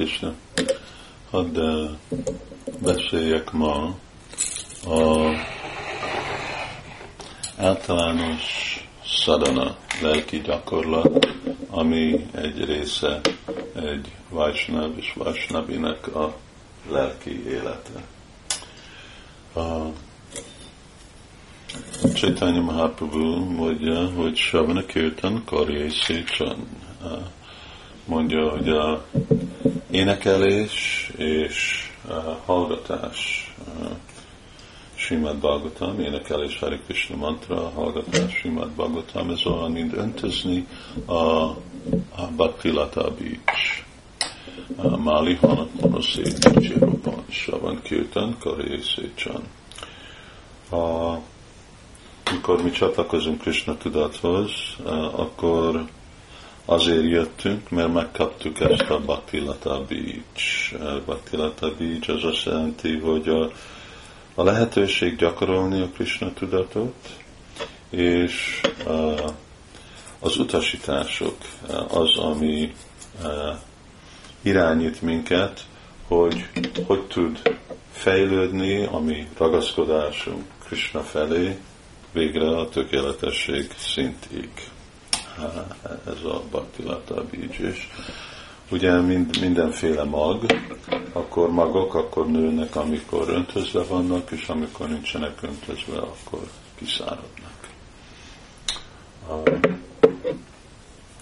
Krishna. Hadd beszéljek ma a általános szadana, lelki gyakorlat, ami egy része egy Vaisnav és Vaisnavinek a lelki élete. A Chaitanya Mahaprabhu mondja, hogy Savana Kirtan Karjai Széchan. Mondja, hogy a énekelés és a hallgatás Simad Bhagavatam, énekelés Hari Krishna mantra, hallgatás Simad Bhagavatam, ez olyan, mint öntözni a, a Bhakti Lata Beach. Máli Hanat Monoszé Csiroban, Savan Kirtan, Karé Széchan. A, mikor mi csatlakozunk Krishna tudathoz, akkor azért jöttünk, mert megkaptuk ezt a Bhaktilata Beach. Bhaktilata Beach az azt jelenti, hogy a, a lehetőség gyakorolni a Krishna tudatot, és az utasítások az, ami irányít minket, hogy hogy tud fejlődni a mi ragaszkodásunk Krishna felé végre a tökéletesség szintig. Ez a Bhaktilata Beach. És ugye mind, mindenféle mag, akkor magok akkor nőnek, amikor öntözve vannak, és amikor nincsenek öntözve, akkor kiszáradnak.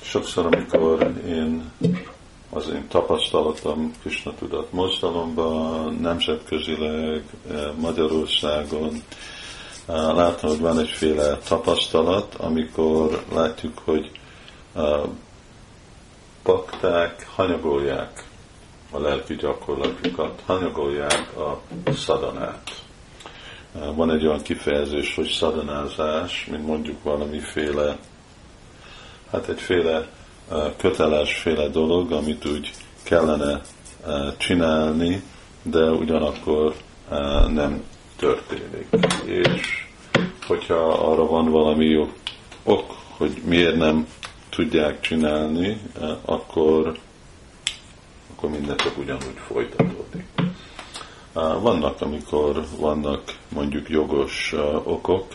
Sokszor, amikor én az én tapasztalatom Krishna tudat mozdalomban, nemzetközileg, eh, Magyarországon, látom, hogy van egyféle tapasztalat, amikor látjuk, hogy pakták hanyagolják a lelki gyakorlatukat, hanyagolják a szadanát. Van egy olyan kifejezés, hogy szadanázás, mint mondjuk valamiféle, hát egyféle kötelesféle dolog, amit úgy kellene csinálni, de ugyanakkor nem történik. És hogyha arra van valami jó ok, hogy miért nem tudják csinálni, akkor, akkor minden csak ugyanúgy folytatódik. Vannak, amikor vannak mondjuk jogos okok,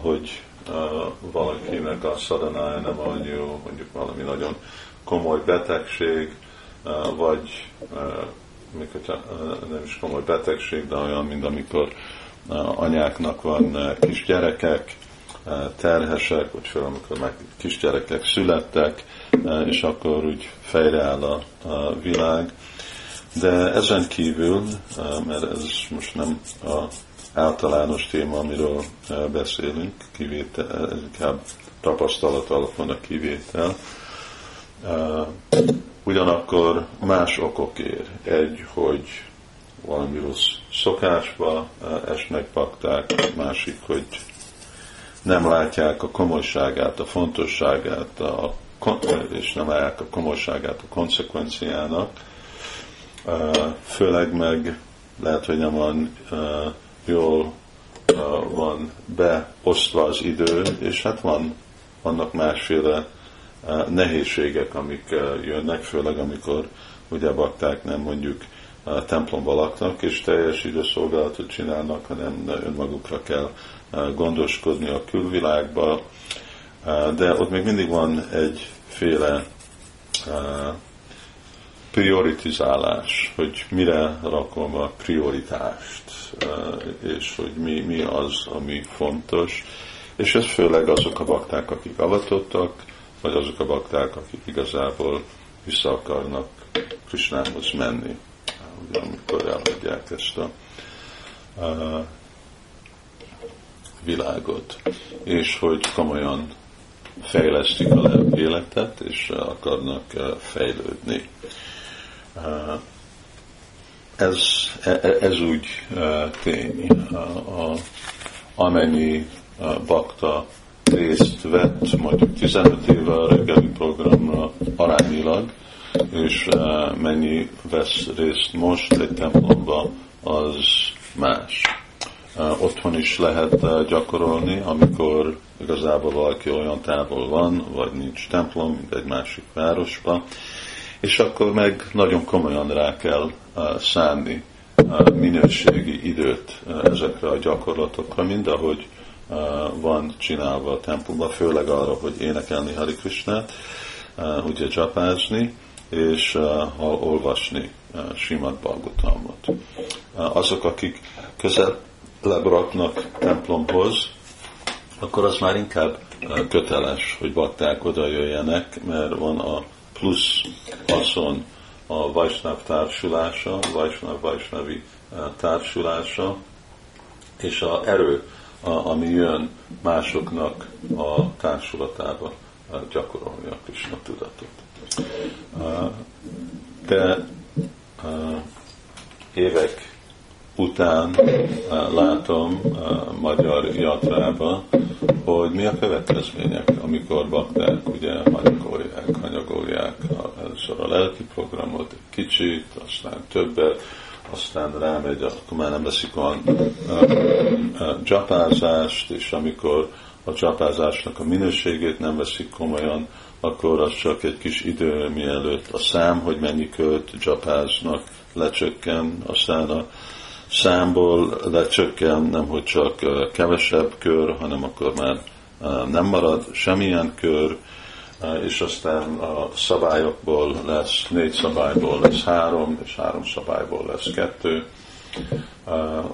hogy valakinek a szadanája nem jó, mondjuk valami nagyon komoly betegség, vagy mikor nem is komoly betegség, de olyan, mint amikor anyáknak van kisgyerekek, terhesek, vagy fel, amikor meg kisgyerekek születtek, és akkor úgy fejreáll a, világ. De ezen kívül, mert ez most nem a általános téma, amiről eh, beszélünk, kivétel, ez inkább tapasztalat alapon a kivétel. Eh, ugyanakkor más okok ér. Egy, hogy valami rossz szokásba esnek pakták, másik, hogy nem látják a komolyságát, a fontosságát, a, és nem látják a komolyságát a konsekvenciának, főleg meg lehet, hogy nem van jól van beosztva az idő, és hát van, vannak másféle nehézségek, amik jönnek, főleg amikor ugye bakták nem mondjuk uh, templomba laknak, és teljes időszolgálatot csinálnak, hanem önmagukra kell uh, gondoskodni a külvilágba, uh, de ott még mindig van egyféle uh, prioritizálás, hogy mire rakom a prioritást, eh, és hogy mi, mi az, ami fontos. És ez főleg azok a bakták, akik avatottak, vagy azok a bakták, akik igazából vissza akarnak Krisnához menni, amikor elhagyják ezt a, világot. És hogy komolyan fejlesztik a életet, és akarnak eh, fejlődni. Ez, e, e, ez úgy e, tény. A, amennyi bakta részt vett mondjuk 15 éve a reggeli programra arányilag, és mennyi vesz részt most egy templomba, az más. Otthon is lehet gyakorolni, amikor igazából valaki olyan távol van, vagy nincs templom, mint egy másik városban, és akkor meg nagyon komolyan rá kell szánni minőségi időt ezekre a gyakorlatokra, mind ahogy van csinálva a tempumban, főleg arra, hogy énekelni Hari Krishnát, ugye csapázni, és ha olvasni Simad Bhagavatamot. Azok, akik közelebb raknak templomhoz, akkor az már inkább köteles, hogy bakták oda jöjjenek, mert van a plusz haszon a Vajsnav társulása, Vajsnav Vajsnavi társulása, és a erő, ami jön másoknak a társulatába gyakorolni a Krishna tudatot. De évek után látom a magyar jatrába, hogy mi a következmények, amikor bakták ugye hanyagolják, hanyagolják először a lelki programot kicsit, aztán többet, aztán rámegy, akkor már nem veszik a, csapázást, és amikor a csapázásnak a minőségét nem veszik komolyan, akkor az csak egy kis idő mielőtt a szám, hogy mennyi költ csapáznak, lecsökken, aztán a számból lecsökken, nem hogy csak kevesebb kör, hanem akkor már nem marad semmilyen kör, és aztán a szabályokból lesz, négy szabályból lesz három, és három szabályból lesz kettő.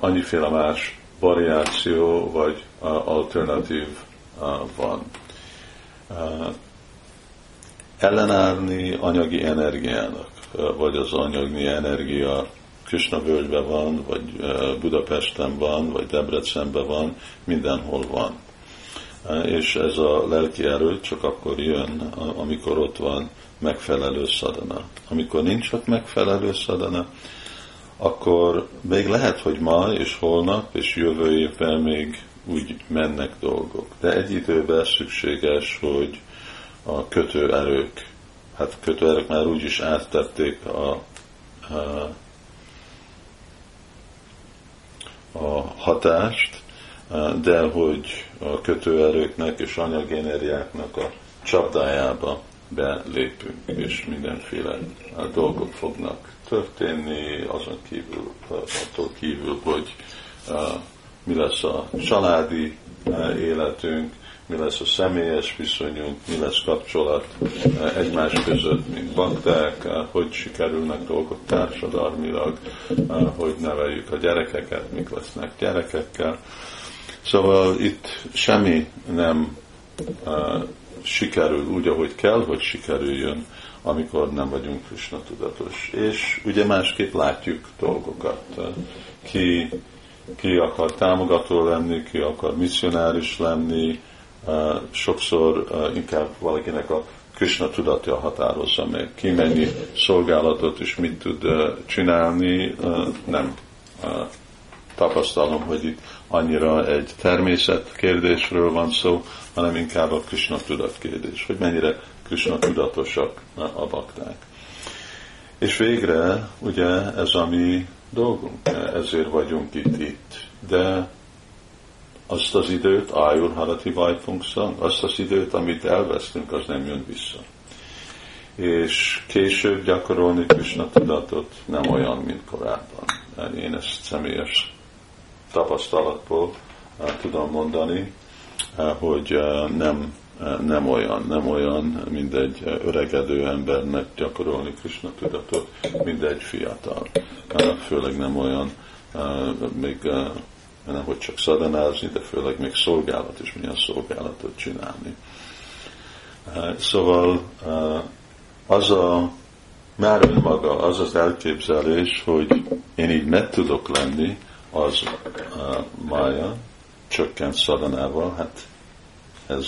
Annyiféle más variáció vagy alternatív van. Ellenállni anyagi energiának, vagy az anyagi energia Krishna völgyben van, vagy Budapesten van, vagy Debrecenben van, mindenhol van. És ez a lelki erő csak akkor jön, amikor ott van megfelelő szadana. Amikor nincs ott megfelelő szadana, akkor még lehet, hogy ma és holnap és jövő évben még úgy mennek dolgok. De egy időben szükséges, hogy a kötőerők, hát kötőerők már úgy is áttették a, a a hatást, de hogy a kötőerőknek és anyagéneriáknak a csapdájába belépünk, és mindenféle dolgok fognak történni, azon kívül, attól kívül, hogy mi lesz a családi életünk, mi lesz a személyes viszonyunk, mi lesz kapcsolat egymás között, mint bakták, hogy sikerülnek dolgok társadalmilag, hogy neveljük a gyerekeket, mik lesznek gyerekekkel. Szóval itt semmi nem sikerül úgy, ahogy kell, hogy sikerüljön, amikor nem vagyunk Krishna tudatos. És ugye másképp látjuk dolgokat. Ki, ki akar támogató lenni, ki akar misszionáris lenni, sokszor inkább valakinek a Krishna tudatja határozza meg. Ki mennyi szolgálatot és mit tud csinálni, nem tapasztalom, hogy itt annyira egy természet kérdésről van szó, hanem inkább a Krishna tudat kérdés, hogy mennyire Krishna tudatosak a bakták. És végre, ugye ez a mi dolgunk, ezért vagyunk itt, itt. De azt az időt, ájul harati vajpungsza, azt az időt, amit elvesztünk, az nem jön vissza. És később gyakorolni Krishna tudatot nem olyan, mint korábban. Én ezt személyes tapasztalatból eh, tudom mondani, eh, hogy eh, nem, nem olyan, nem olyan, mint egy öregedő embernek gyakorolni Krishna tudatot, mint egy fiatal. Főleg nem olyan, még nem hogy csak szadanázni, de főleg még szolgálat is, milyen szolgálatot csinálni. Szóval az a már önmaga, az az elképzelés, hogy én így meg tudok lenni, az uh, mája, csökkent szadanával, hát ez,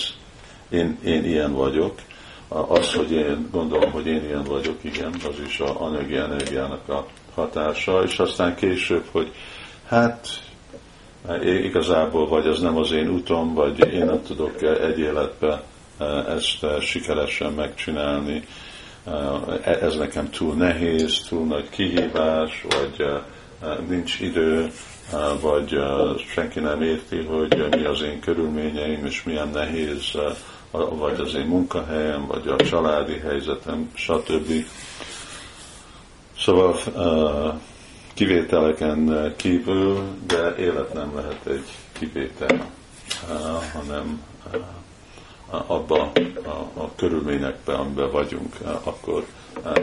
én, én ilyen vagyok. Az, hogy én gondolom, hogy én ilyen vagyok, igen, az is a anyagi energiának a hatása, és aztán később, hogy hát igazából vagy az nem az én utam, vagy én nem tudok egy életbe e, ezt e, sikeresen megcsinálni, e, ez nekem túl nehéz, túl nagy kihívás, vagy nincs idő, vagy senki nem érti, hogy mi az én körülményeim, és milyen nehéz, vagy az én munkahelyem, vagy a családi helyzetem, stb. Szóval kivételeken kívül, de élet nem lehet egy kivétel, hanem abba a, a körülményekben, amiben vagyunk, akkor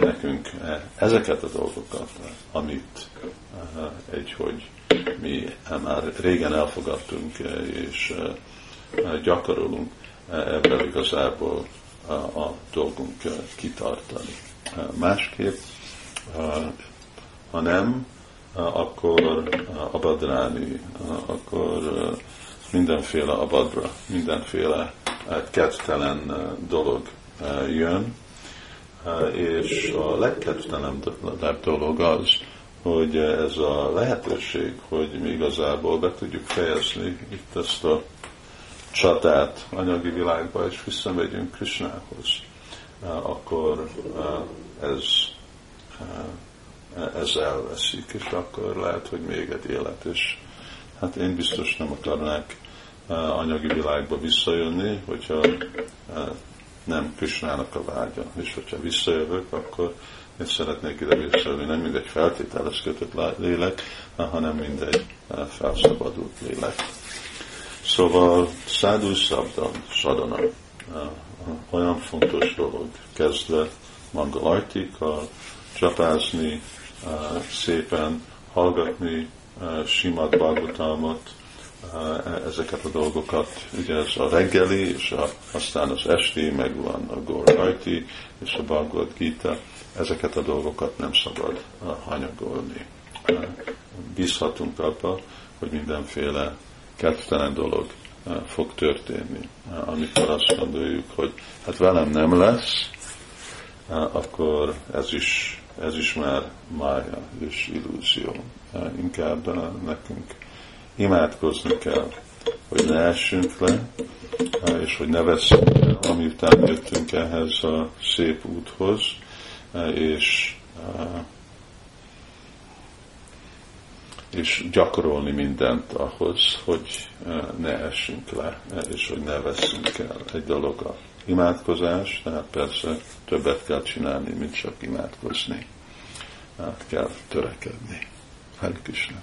nekünk ezeket a dolgokat, amit egy, hogy mi már régen elfogadtunk és gyakorolunk, ebben igazából a dolgunk kitartani. Másképp, ha nem, akkor abadráni, akkor mindenféle abadra, mindenféle kedvtelen dolog jön, és a legkedvtelenebb dolog az, hogy ez a lehetőség, hogy mi igazából be tudjuk fejezni itt ezt a csatát anyagi világba, és visszamegyünk Krishnához, akkor ez, ez elveszik, és akkor lehet, hogy még egy élet, és hát én biztos nem akarnák anyagi világba visszajönni, hogyha nem Krisnának a vágya. És hogyha visszajövök, akkor én szeretnék ide visszajönni, nem mindegy feltételes kötött lélek, hanem mindegy felszabadult lélek. Szóval szádú szabdam, sadana, olyan fontos dolog, kezdve mangalajtikkal, csapázni, szépen hallgatni Simad Bhagavatamot, ezeket a dolgokat, ugye ez a reggeli, és a, aztán az esti, meg van a Gorhajti és a Bhagavad Gita, ezeket a dolgokat nem szabad hanyagolni. Bízhatunk abba, hogy mindenféle kedvtelen dolog fog történni. Amikor azt gondoljuk, hogy hát velem nem lesz, akkor ez is, ez is már mája és illúzió. Inkább nekünk imádkozni kell, hogy ne essünk le, és hogy ne veszünk el, amiután jöttünk ehhez a szép úthoz, és és gyakorolni mindent ahhoz, hogy ne essünk le, és hogy ne veszünk el. Egy dolog a imádkozás, tehát persze többet kell csinálni, mint csak imádkozni. Hát kell törekedni. Hare Krishna.